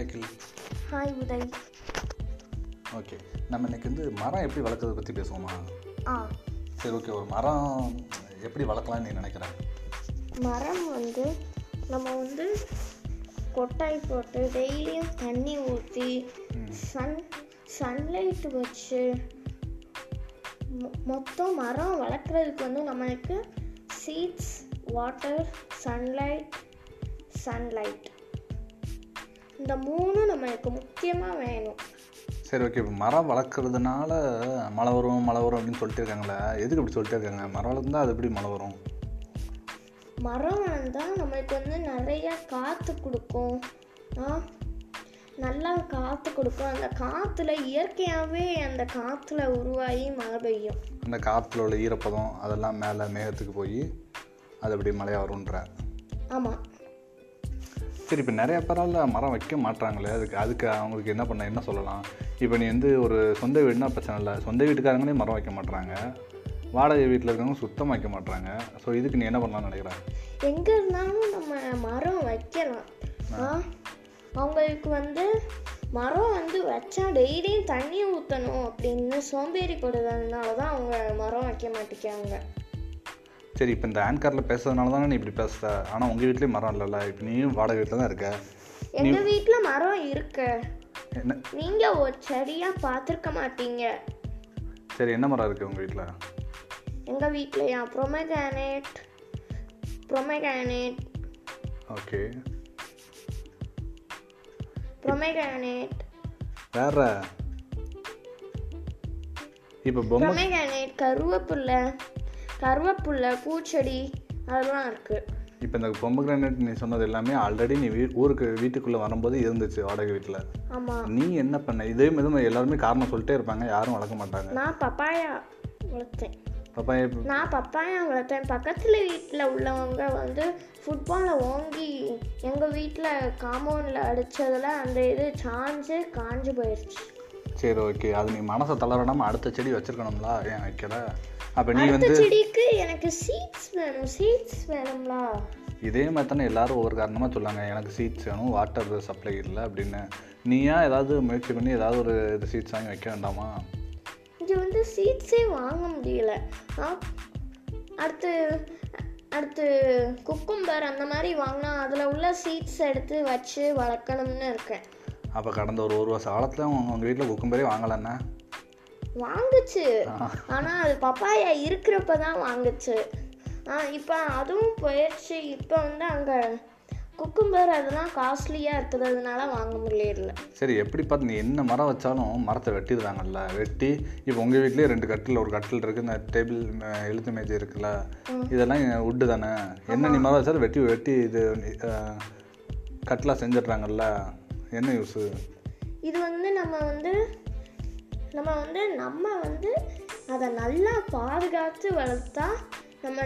Hi Akhil hi Uday okay நம்ம இன்னைக்கு வந்து மரம் எப்படி வளர்க்குறத பற்றி பேசுவோமா? ஆ. சரி ஓகே ஒரு மரம் எப்படி வளர்க்கலாம்னு நீ நினைக்கிறேன் மரம் வந்து நம்ம வந்து கொட்டாய் போட்டு டெய்லியும் தண்ணி ஊற்றி சன் சன்லைட் வச்சு மொத்தம் மரம் வளர்க்குறதுக்கு வந்து நம்மளுக்கு சீட்ஸ் வாட்டர் சன்லைட் சன்லைட் இந்த மூணும் நம்மளுக்கு முக்கியமாக வேணும். சரி ஓகே இப்போ மரம் வளர்க்குறதுனால மழை வரும் மழை வரும் அப்படின்னு சொல்லிட்டு இருக்காங்களே எதுக்கு அப்படி சொல்லிட்டு இருக்காங்க? மரம் வளர்ந்தா அது எப்படி மழை வரும்? மரம் வளர்ந்தால் நம்மளுக்கு வந்து நிறைய காற்று கொடுக்கும். நல்லா காற்று கொடுக்கும். அந்த காற்றுல இயற்கையாகவே அந்த காற்றுல உருவாகி மழை பெய்யும். அந்த காற்றுல உள்ள ஈரப்பதம் அதெல்லாம் மேலே மேகத்துக்கு போய் அது அப்படி மழையாக வரும்ன்ற. ஆமாம் சரி இப்போ நிறைய பேரால மரம் வைக்க மாட்றாங்களே அதுக்கு அதுக்கு அவங்களுக்கு என்ன பண்ண என்ன சொல்லலாம்? இப்போ நீ வந்து ஒரு சொந்த வீடுனா பிரச்சனை இல்லை. சொந்த வீட்டுக்காரங்களே மரம் வைக்க மாட்றாங்க. வாடகை வீட்டில் இருக்கவங்க சுத்தமாக வைக்க மாட்றாங்க. ஸோ இதுக்கு நீ என்ன பண்ணலாம்னு நினைக்கிறேன் எங்கே இருந்தாலும் நம்ம மரம் வைக்கலாம். அவங்களுக்கு வந்து மரம் வந்து வச்சா டெய்லியும் தண்ணி ஊற்றணும் அப்படின்னு சோம்பேறி படுறதுனால தான் அவங்க மரம் வைக்க மாட்டேங்கிறாங்க. சரி இப்போ இந்த ஆன்காரில் பேசுறதுனால தானே நீ இப்படி பேசுகிற ஆனால் உங்கள் வீட்லேயும் மரம் இல்லைல்ல. இப்போ நீயும் வாடகை வீட்டில் தான் இருக்க. எங்கள் வீட்டில் மரம் இருக்கு. என்ன? நீங்கள் ஒரு செடியாக பார்த்துருக்க மாட்டீங்க. சரி என்ன மரம் இருக்குது உங்கள் வீட்டில் எங்கள் வீட்லையா? ப்ரொமேகானேட் ப்ரொமேகானேட் ஓகே. ப்ரொமேகானேட் வேற? இப்போ பொம்மை ப்ரொமேகானேட் கருவேப்பில்லை. கருவேப்பில்லை பூச்செடி அதெல்லாம் இருக்குது இப்போ இந்த பொம்மை கிரானைட் நீ சொன்னது எல்லாமே ஆல்ரெடி நீ வீ ஊருக்கு வீட்டுக்குள்ளே வரும்போது இருந்துச்சு வாடகை வீட்டில் ஆமாம் நீ என்ன பண்ண? இதே மாதிரி எல்லாருமே காரணம் சொல்லிட்டே இருப்பாங்க யாரும் வளர்க்க மாட்டாங்க. நான் பப்பாயா வளர்த்தேன். பப்பாயா நான் பப்பாயா வளர்த்தேன். பக்கத்தில் வீட்டில் உள்ளவங்க வந்து ஃபுட்பாலை ஓங்கி எங்கள் வீட்டில் காம்பவுண்டில் அடித்ததில் அந்த இது சாஞ்சு காஞ்சு போயிடுச்சு சரி ஓகே அது நீ மனசை தளரடாமல் அடுத்த செடி வச்சிருக்கணும்ல ஏன் வைக்கல? அப்போ நீ வந்து செடிக்கு எனக்கு சீட்ஸ் வேணும் சீட்ஸ் வேணும்ல. இதே மாதிரி தானே எல்லாரும் ஒவ்வொரு காரணமாக சொல்லாங்க. எனக்கு சீட்ஸ் வேணும் வாட்டர் சப்ளை இல்லை அப்படின்னு. நீயா ஏதாவது முயற்சி பண்ணி ஏதாவது ஒரு இது சீட்ஸ் வாங்கி வைக்க வேண்டாமா? இங்கே வந்து சீட்ஸே வாங்க முடியல. அடுத்து அடுத்து குக்கும்பர் அந்த மாதிரி வாங்கினா அதில் உள்ள சீட்ஸ் எடுத்து வச்சு வளர்க்கணும்னு இருக்கேன். அப்போ கடந்த ஒரு ஒரு வருஷ காலத்தில் உங்கள் உங்கள் வீட்டில் குக்கும்பரே வாங்கலன்னா வாங்குச்சு. ஆனால் அது பப்பாயா இருக்கிறப்ப தான் வாங்குச்சு இப்போ அதுவும் போயிடுச்சு. இப்போ வந்து அங்கே குக்கும்பர் அதெல்லாம் காஸ்ட்லியாக இருக்கிறதுனால வாங்க முடியல. சரி எப்படி பார்த்து நீ என்ன மரம் வச்சாலும் மரத்தை வெட்டிடுறாங்கல்ல. வெட்டி இப்போ உங்கள் வீட்லேயே ரெண்டு கட்டில் ஒரு கட்டில் இருக்குது இந்த டேபிள் எழுத்து மேஜை இருக்குல்ல. இதெல்லாம் உட்டு தானே. என்ன நீ மரம் வச்சாலும் வெட்டி வெட்டி இது கட்டிலாக செஞ்சிடுறாங்கல்ல. என்ன யூஸு இது வந்து நம்ம வந்து நம்ம வந்து நம்ம வந்து அதை நல்லா பாதுகாத்து வளர்த்தா நம்ம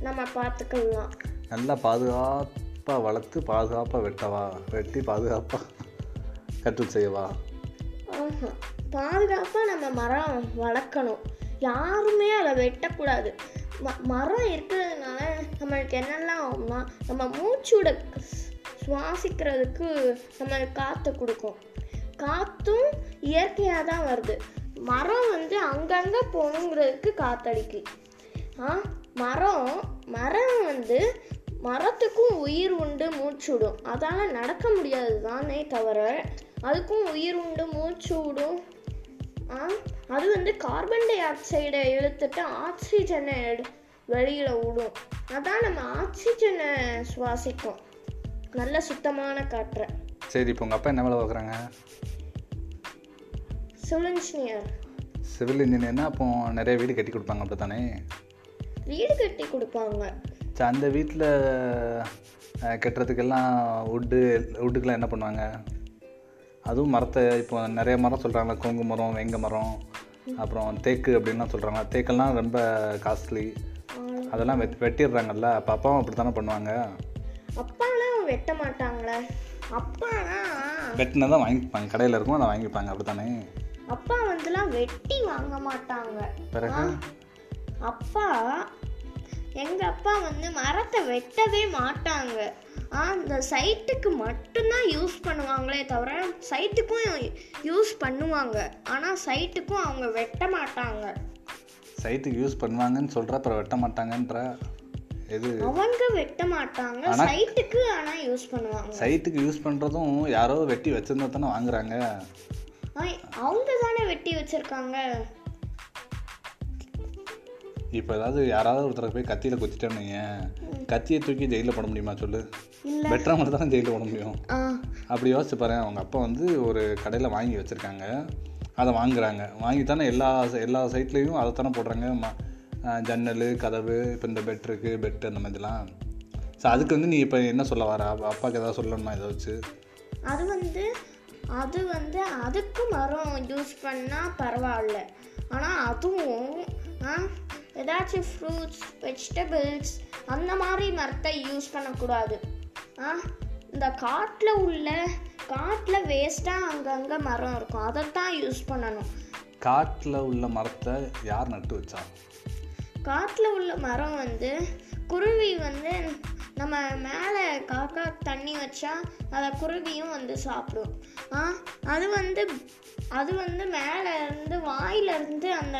நம்ம பார்த்துக்கலாம். நல்லா பாதுகாப்பாக வளர்த்து பாதுகாப்பாக வெட்டவா? வெட்டி பாதுகாப்பாக கட்டில் செய்யவா? ஆஹா. பாதுகாப்பாக நம்ம மரம் வளர்க்கணும். யாருமே அதை வெட்டக்கூடாது. ம மரம் இருக்கிறதுனால நம்மளுக்கு என்னெல்லாம் ஆகும்னா நம்ம மூச்சோட சுவாசிக்கிறதுக்கு நம்ம காற்றை கொடுக்கும். காற்றும் இயற்கையாக தான் வருது. மரம் வந்து அங்கங்கே போகணுங்கிறதுக்கு காற்றடிக்கு ஆ மரம் மரம் வந்து மரத்துக்கும் உயிர் உண்டு மூச்சு விடும். அதால் நடக்க முடியாது தானே தவிர அதுக்கும் உயிர் உண்டு மூச்சு விடும். ஆ அது வந்து கார்பன் டை ஆக்சைடை இழுத்துட்டு ஆக்சிஜனை வெளியில் விடும். அதான் நம்ம ஆக்சிஜனை சுவாசிக்கும். நல்ல சுத்தமான காற்றை. சரி இப்போ உங்கள் அப்பா என்ன வேலை பார்க்குறாங்க? சிவில் இன்ஜினியர் சிவில் இன்ஜினியர்னா அப்போ நிறைய வீடு கட்டி கொடுப்பாங்க அப்படி தானே வீடு கட்டி கொடுப்பாங்க. சரி அந்த வீட்டில் கட்டுறதுக்கெல்லாம் உட்டு உட்டுக்கெல்லாம் என்ன பண்ணுவாங்க? அதுவும் மரத்தை இப்போ நிறைய மரம் சொல்கிறாங்க கொங்கு மரம் வெங்க மரம் அப்புறம் தேக்கு அப்படின்லாம் சொல்கிறாங்க தேக்கெல்லாம் ரொம்ப காஸ்ட்லி அதெல்லாம் வெட் வெட்டிடுறாங்கல்ல அப்போ அப்பாவும் அப்படி தானே பண்ணுவாங்க? அப்பாலாம் வெட்ட மாட்டாங்களே அப்பானா வெட்டினா தான் வாங்கிப்பாங்க. கடையில் இருக்கும் அதை வாங்கிப்பாங்க. அப்படி தானே அப்பா வந்துலாம் வெட்டி வாங்க மாட்டாங்க. பிறகு? அப்பா எங்க அப்பா வந்து மரத்தை வெட்டவே மாட்டாங்க. ஆ இந்த சைட்டுக்கு மட்டும்தான் யூஸ் பண்ணுவாங்களே தவிர சைட்டுக்கும் யூஸ் பண்ணுவாங்க. ஆனால் சைட்டுக்கும் அவங்க வெட்ட மாட்டாங்க. சைட்டுக்கு யூஸ் பண்ணுவாங்கன்னு சொல்கிற அப்புறம் வெட்ட மாட்டாங்கன்ற. எது? அவங்க வெட்ட மாட்டாங்க. சைட்டுக்கு ஆனால் யூஸ் பண்ணுவாங்க. சைட்டுக்கு யூஸ் பண்ணுறதும் யாரோ வெட்டி வச்சிருந்தா தானே வாங்குறாங்க. அவங்க தானே வெட்டி வச்சிருக்காங்க. இப்போ ஏதாவது யாராவது ஒருத்தரை போய் கத்தியில் குத்திட்டேன்னு கத்தியை தூக்கி ஜெயிலில் போட முடியுமா சொல்லு? இல்ல. வெட்டுற மட்டும் தான் ஜெயிலில் போட முடியும். அப்படி யோசிச்சு பாரு அவங்க அப்பா வந்து ஒரு கடையில் வாங்கி வச்சுருக்காங்க. அதை வாங்குறாங்க. வாங்கி தானே எல்லா எல்லா சைட்லேயும் அதை தானே போடுறாங்க. ஜன்னல் கதவு இப்போ இந்த பெட் இருக்குது பெட் அந்த மாதிரிலாம். ஸோ அதுக்கு வந்து நீ இப்போ என்ன சொல்ல வர? அப்பா- அப்பாவுக்கு ஏதாவது சொல்லணுமா இதை வச்சு? அது வந்து அது வந்து அதுக்கு மரம் யூஸ் பண்ணால் பரவாயில்ல. ஆனால் அதுவும் ஏதாச்சும் ஃப்ரூட்ஸ் வெஜிடபிள்ஸ் அந்த மாதிரி மரத்தை யூஸ் பண்ணக்கூடாது. ஆ இந்த காட்டில் உள்ள காட்டில் வேஸ்ட்டாக அங்கங்கே மரம் இருக்கும். அதைத்தான் யூஸ் பண்ணணும். காட்டில் உள்ள மரத்தை யார் நட்டு வச்சா? காட்டில் உள்ள மரம் வந்து குருவி வந்து நம்ம மேலே காக்கா தண்ணி வச்சா அதை குருவியும் வந்து சாப்பிடும். ஆ அது வந்து அது வந்து மேலே இருந்து வாயிலிருந்து அந்த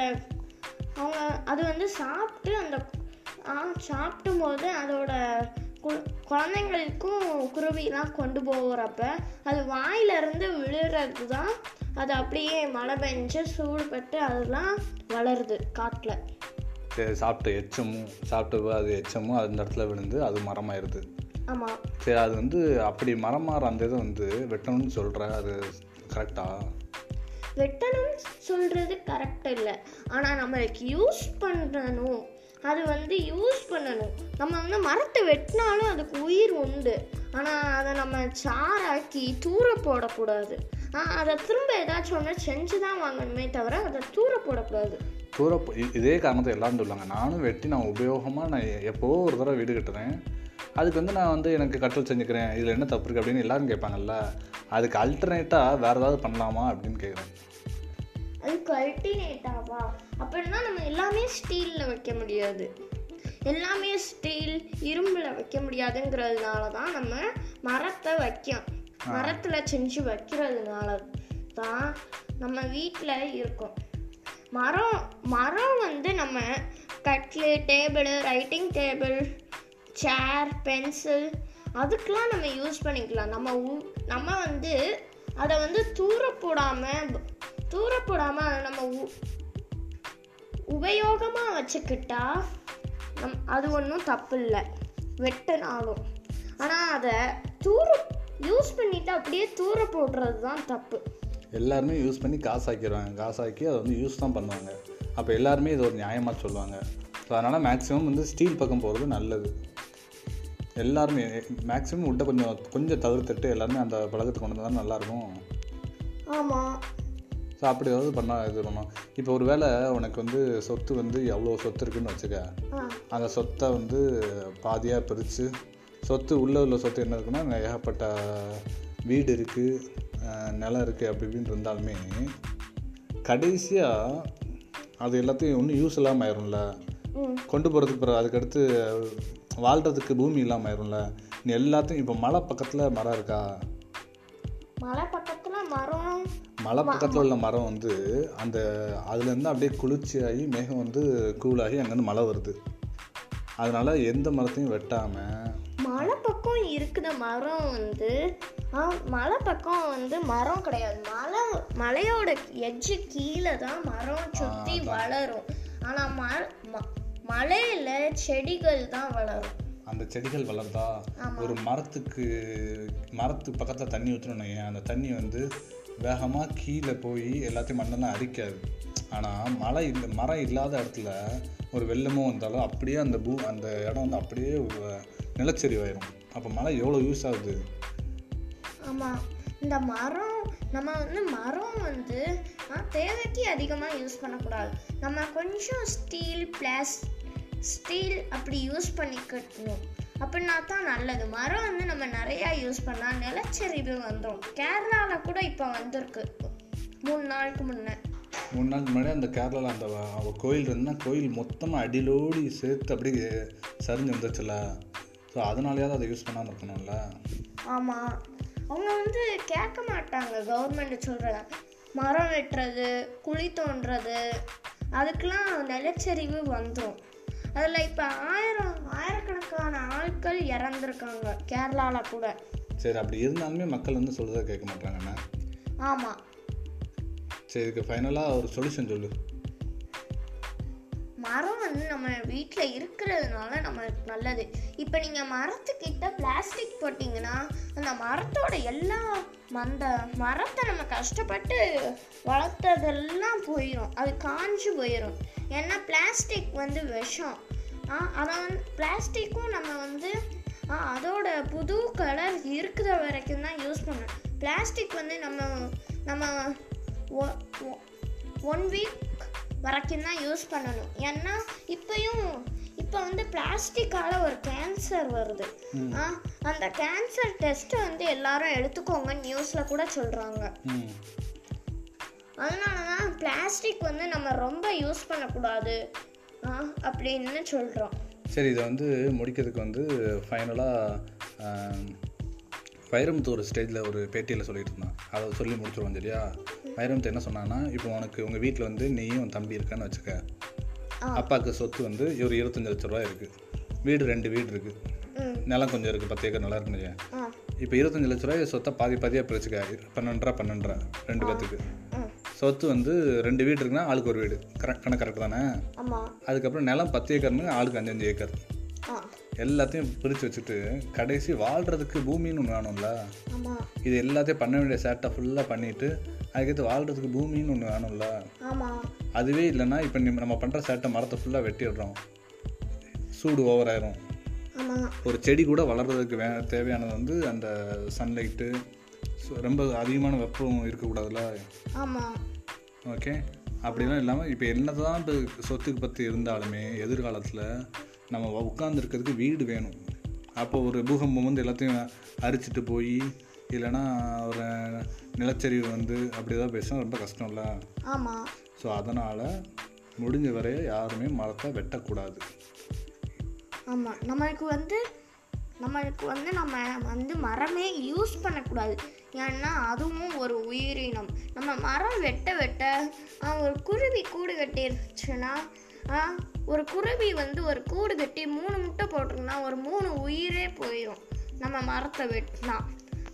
அவங்க அது வந்து சாப்பிட்டு அந்த ஆ சாப்பிடும் போது அதோட கு- குழந்தைங்களுக்கும் குருவிலாம் கொண்டு போகிறப்ப அது வாயிலிருந்து விழுறது தான் அது அப்படியே மழை பெஞ்சு சூடுபட்டு அதெல்லாம் வளருது காட்டில். சாப்பிட்ட எச்சமும் சாப்பிட்ட அது எச்சமும் அந்த இடத்துல விழுந்து அது மரமாயிருது. ஆமாம் சரி அது வந்து அப்படி மரம் மாற அந்த இதை வந்து வெட்டணும்னு சொல்கிற அது கரெக்டா வெட்டணும் சொல்கிறது கரெக்ட் இல்லை. ஆனால் நம்மளுக்கு யூஸ் பண்ணணும். அது வந்து யூஸ் பண்ணணும். நம்ம வந்து மரத்தை வெட்டினாலும் அதுக்கு உயிர் உண்டு. ஆனால் அதை நம்ம சாராக்கி தூர போடக்கூடாது. அதை திரும்ப ஏதாச்சும் ஒன்று செஞ்சு தான் வாங்கணுமே தவிர அதை தூர போடக்கூடாது. இ- இதே காரணத்தை எல்லாரும் சொல்லுவாங்க நானும் வெட்டி நான் உபயோகமாக நான் எ- எப்போவோ ஒரு தடவை வீடு கட்டுறேன். அதுக்கு வந்து நான் வந்து எனக்கு கட்டல் செஞ்சுக்கிறேன். இதில் என்ன தப்பு இருக்குது அப்படின்னு எல்லாரும் கேட்பாங்கல்ல. அதுக்கு அல்டர்னேட்டாக வேறு ஏதாவது பண்ணலாமா அப்படின்னு கேட்குறேன் அது கல்டினேட்டாவா அப்படின்னா நம்ம எல்லாமே ஸ்டீலில் வைக்க முடியாது. எல்லாமே ஸ்டீல் இரும்பில் வைக்க முடியாதுங்கிறதுனால தான் நம்ம மரத்தை வைக்கோம். மரத்தில் செஞ்சு வைக்கிறதுனால தான் நம்ம வீட்டில் இருக்கும். மரம் மரம் வந்து நம்ம கட்லு table writing table chair pencil அதுக்கெலாம் நம்ம யூஸ் பண்ணிக்கலாம். நம்ம நம்ம வந்து அதை வந்து தூர போடாமல் தூர போடாமல் அதை நம்ம உ- உபயோகமாக வச்சுக்கிட்டா நம் அது ஒன்றும் தப்பு இல்லை வெட்டினாலும். ஆனால் அதை தூர யூஸ் பண்ணிவிட்டு அப்படியே தூர போடுறது தான் தப்பு. எல்லாருமே யூஸ் பண்ணி காசாக்கிடுவாங்க. காசாக்கி அதை வந்து யூஸ் தான் பண்ணுவாங்க. அப்போ எல்லாருமே இது ஒரு நியாயமாக சொல்லுவாங்க. ஸோ அதனால் மேக்ஸிமம் வந்து ஸ்டீல் பக்கம் போகிறது நல்லது. எல்லாருமே மேக்ஸிமம் விட்ட கொஞ்சம் கொஞ்சம் தவிர்த்துட்டு எல்லாருமே அந்த பழக்கத்துக்கு கொண்டு வந்தால் நல்லாயிருக்கும் ஆமாம் ஸோ அப்படி ஏதாவது பண்ணால் இது பண்ணோம். இப்போ ஒரு வேளை உனக்கு வந்து சொத்து வந்து எவ்வளோ சொத்து இருக்குன்னு வச்சுக்க. அந்த சொத்தை வந்து பாதியாக பிரித்து சொத்து உள்ளே உள்ள சொத்து என்ன இருக்குன்னா ஏகப்பட்ட வீடு இருக்குது நிலம் இருக்குது அப்படி இப்படின்னு இருந்தாலுமே கடைசியாக அது எல்லாத்தையும் ஒன்றும் யூஸ் இல்லாமல் ஆயிரும்ல. கொண்டு போகிறதுக்கு பிறகு அதுக்கடுத்து வாழ்கிறதுக்கு பூமி இல்லாமல் ஆயிரும்ல. நீ எல்லாத்தையும் இப்போ மலை பக்கத்தில் மரம் இருக்கா? மலை பக்கத்தில் மரம். மலை பக்கத்தில் உள்ள மரம் வந்து அந்த அதுலேருந்து அப்படியே குளிர்ச்சியாகி மேகம் வந்து கூலாகி அங்கேருந்து மழை வருது. அதனால எந்த மரத்தையும் வெட்டாமல் மலை பக்கம் இருக்கிற மரம் வந்து. மலை பக்கம் வந்து மரம் கிடையாது. மலை மலையோட எட்ஜு கீழே தான் மரம் சுற்றி வளரும். ஆனால் ம மலையில செடிகள் தான் வளரும். அந்த செடிகள் வளர்ந்தா ஒரு மரத்துக்கு மரத்து பக்கத்தில் தண்ணி ஊற்றணும் அந்த தண்ணி வந்து வேகமாக கீழே போய் எல்லாத்தையும் மண்ணெல்லாம் அரிக்காது. ஆனால் மழை இல்லை மரம் இல்லாத இடத்துல ஒரு வெள்ளமும் வந்தாலும் அப்படியே அந்த பூ அந்த இடம் வந்து அப்படியே ஒரு நிலச்சரிவாயிரும். அப்போ மழை எவ்வளோ யூஸ் ஆகுது? ஆமாம் இந்த மரம் நம்ம வந்து மரம் வந்து தேவைக்கு அதிகமாக யூஸ் பண்ணக்கூடாது. நம்ம கொஞ்சம் ஸ்டீல் பிளாஸ் ஸ்டீல் அப்படி யூஸ் பண்ணிக்கணும். அப்படின்னா தான் நல்லது. மரம் வந்து நம்ம நிறையா யூஸ் பண்ணால் நிலச்சரிவு வந்துடும் கேரளாவில் கூட இப்போ வந்திருக்கு. மூணு நாளுக்கு முன்னே. மூணு நாள் முன்னாடி அந்த கேரளாவில் அந்த கோயில் இருந்தால் கோயில் மொத்தமாக அடிலோடி சேர்த்து அப்படியே சரிஞ்சு வந்துச்சுல ஸோ அதனாலயாவது அதை யூஸ் பண்ணாமல் இருக்கணும்ல? ஆமாம் அவங்க வந்து கேட்க மாட்டாங்க கவர்மெண்ட் சொல்கிறத மரம் வெட்டுறது குழி தோண்டுறது அதுக்கெலாம் நிலச்சரிவு வந்துடும் அதில் இப்போ ஆயிரம் ஆயிரக்கணக்கான ஆட்கள் இறந்துருக்காங்க கேரளாவில் கூட. சரி அப்படி இருந்தாலுமே மக்கள் வந்து சொல்கிறத கேட்க மாட்டாங்கண்ணா? ஆமாம் சரி இதுக்கு ஃபைனலாக ஒரு சொல்யூஷன் சொல்லு. மரம் வந்து நம்ம வீட்டில் இருக்கிறதுனால நம்மளுக்கு நல்லது. இப்போ நீங்கள் மரத்துக்கிட்ட பிளாஸ்டிக் போட்டிங்கன்னா அந்த மரத்தோட எல்லா அந்த மரத்தை நம்ம கஷ்டப்பட்டு வளர்த்ததெல்லாம் போயிடும் அது காஞ்சு போயிடும் ஏன்னா பிளாஸ்டிக் வந்து விஷம். ஆ அதை வந்து பிளாஸ்டிக்கும் நம்ம வந்து அதோட புது கலர் இருக்கிற வரைக்கும் தான் யூஸ் பண்ணணும். பிளாஸ்டிக் வந்து நம்ம நம்ம ஒன் வீக் வரைக்கும் தான் யூஸ் பண்ணணும். ஏன்னா இப்பயும் இப்போ வந்து பிளாஸ்டிக்கால ஒரு கேன்சர் வருது. அந்த கேன்சர் டெஸ்ட்டை வந்து எல்லாரும் எடுத்துக்கோங்க நியூஸில் கூட சொல்கிறாங்க அதனால தான் பிளாஸ்டிக் வந்து நம்ம ரொம்ப யூஸ் பண்ணக்கூடாது. அப்படின்னு சொல்கிறோம் சரி இதை வந்து முடிக்கிறதுக்கு வந்து ஃபைனலாக வைரமுத்து ஒரு ஸ்டேஜில் ஒரு பேட்டியில் சொல்லிட்டு இருந்தான் அதை சொல்லி முடிச்சிருவோம் சரியா? வைரமுத்து என்ன சொன்னான்னா இப்போ உனக்கு உங்கள் வீட்டில் வந்து நீயும் உன் தம்பி இருக்கான்னு வச்சுக்க. அப்பாவுக்கு சொத்து வந்து ஒரு இருபத்தஞ்சு லட்ச ரூபா இருக்குது வீடு ரெண்டு வீடு இருக்குது நிலம் கொஞ்சம் இருக்குது பத்து ஏக்கர் நல்லா இருக்குன்னு இப்போ இருபத்தஞ்சு லட்ச ரூபாய் சொத்தை பாதி பாதியாக பிரிச்சுக்க. பன்னெண்டரா பன்னெண்டரா ரெண்டு பேத்துக்கு. சொத்து வந்து ரெண்டு வீடு இருக்குன்னா ஆளுக்கு ஒரு வீடு. கரெக்ட் கணக்கு கரெக்ட் தானே? அதுக்கப்புறம் நிலம் பத்து ஏக்கர்னு ஆளுக்கு அஞ்சஞ்சு ஏக்கர். எல்லாத்தையும் பிரித்து வச்சுட்டு கடைசி வாழ்கிறதுக்கு பூமின்னு ஒன்று வேணும்ல? இது எல்லாத்தையும் பண்ண வேண்டிய சேட்டை ஃபுல்லாக பண்ணிவிட்டு அதுக்கடுத்து வாழ்கிறதுக்கு பூமின்னு ஒன்று வேணும்ல? அதுவே இல்லைன்னா இப்போ நம்ம பண்ணுற சேட்டை மரத்தை ஃபுல்லாக வெட்டிடுறோம். சூடு ஓவர் ஆயிரும். ஒரு செடி கூட வளர்கிறதுக்கு வே தேவையானது வந்து அந்த சன்லைட்டு ரொம்ப அதிகமான வெப்பம் இருக்கக்கூடாதுல்ல? ஓகே அப்படிலாம் இல்லாமல் இப்போ என்னதான் இப்போ சொத்துக்கு பற்றி இருந்தாலுமே எதிர்காலத்தில் நம்ம உட்காந்துருக்கிறதுக்கு வீடு வேணும். அப்போ ஒரு பூகம்பம் வந்து எல்லாத்தையும் அரிச்சிட்டு போய் இல்லைன்னா ஒரு நிலச்சரிவு வந்து அப்படி தான் பேசினா ரொம்ப கஷ்டம்ல? ஆமாம் ஸோ அதனால் முடிஞ்ச வரைய யாருமே மரத்தை வெட்டக்கூடாது. ஆமாம் நம்மளுக்கு வந்து நம்மளுக்கு வந்து நம்ம வந்து மரமே யூஸ் பண்ணக்கூடாது. ஏன்னா அதுவும் ஒரு உயிரினம். நம்ம மரம் வெட்ட வெட்ட ஒரு குருவி கூடு கட்டிருச்சுன்னா ஒரு குருவி வந்து ஒரு கூடு கட்டி மூணு முட்டை போட்டிருக்குன்னா ஒரு மூணு உயிரே போயிடும் நம்ம மரத்தை வெட்டினா.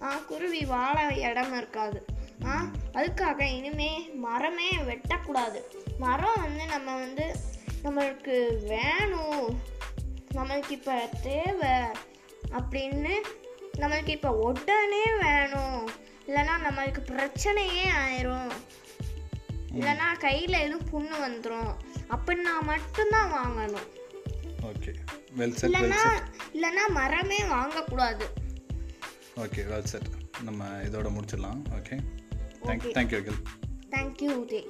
ஆ, குருவி வாழ இடம் இருக்காது. ஆ அதுக்காக இனிமே மரமே வெட்டக்கூடாது. மரம் வந்து நம்ம வந்து நம்மளுக்கு வேணும். நம்மளுக்கு இப்போ தேவை அப்படின்னு நம்மளுக்கு இப்போ உடனே வேணும். இல்லைன்னா நம்மளுக்கு பிரச்சனையே ஆயிரும். இல்லைன்னா கையில் எதுவும் புண்ணு வந்துடும் அப்படின்னா மட்டும்தான் வாங்கணும். ஓகே வெல் செட் இல்லைன்னா இல்லைன்னா மரமே வாங்கக்கூடாது. ஓகே வெல் செட் நம்ம இதோட முடிச்சிடலாம். Okay thank thank you Akhil thank you Uday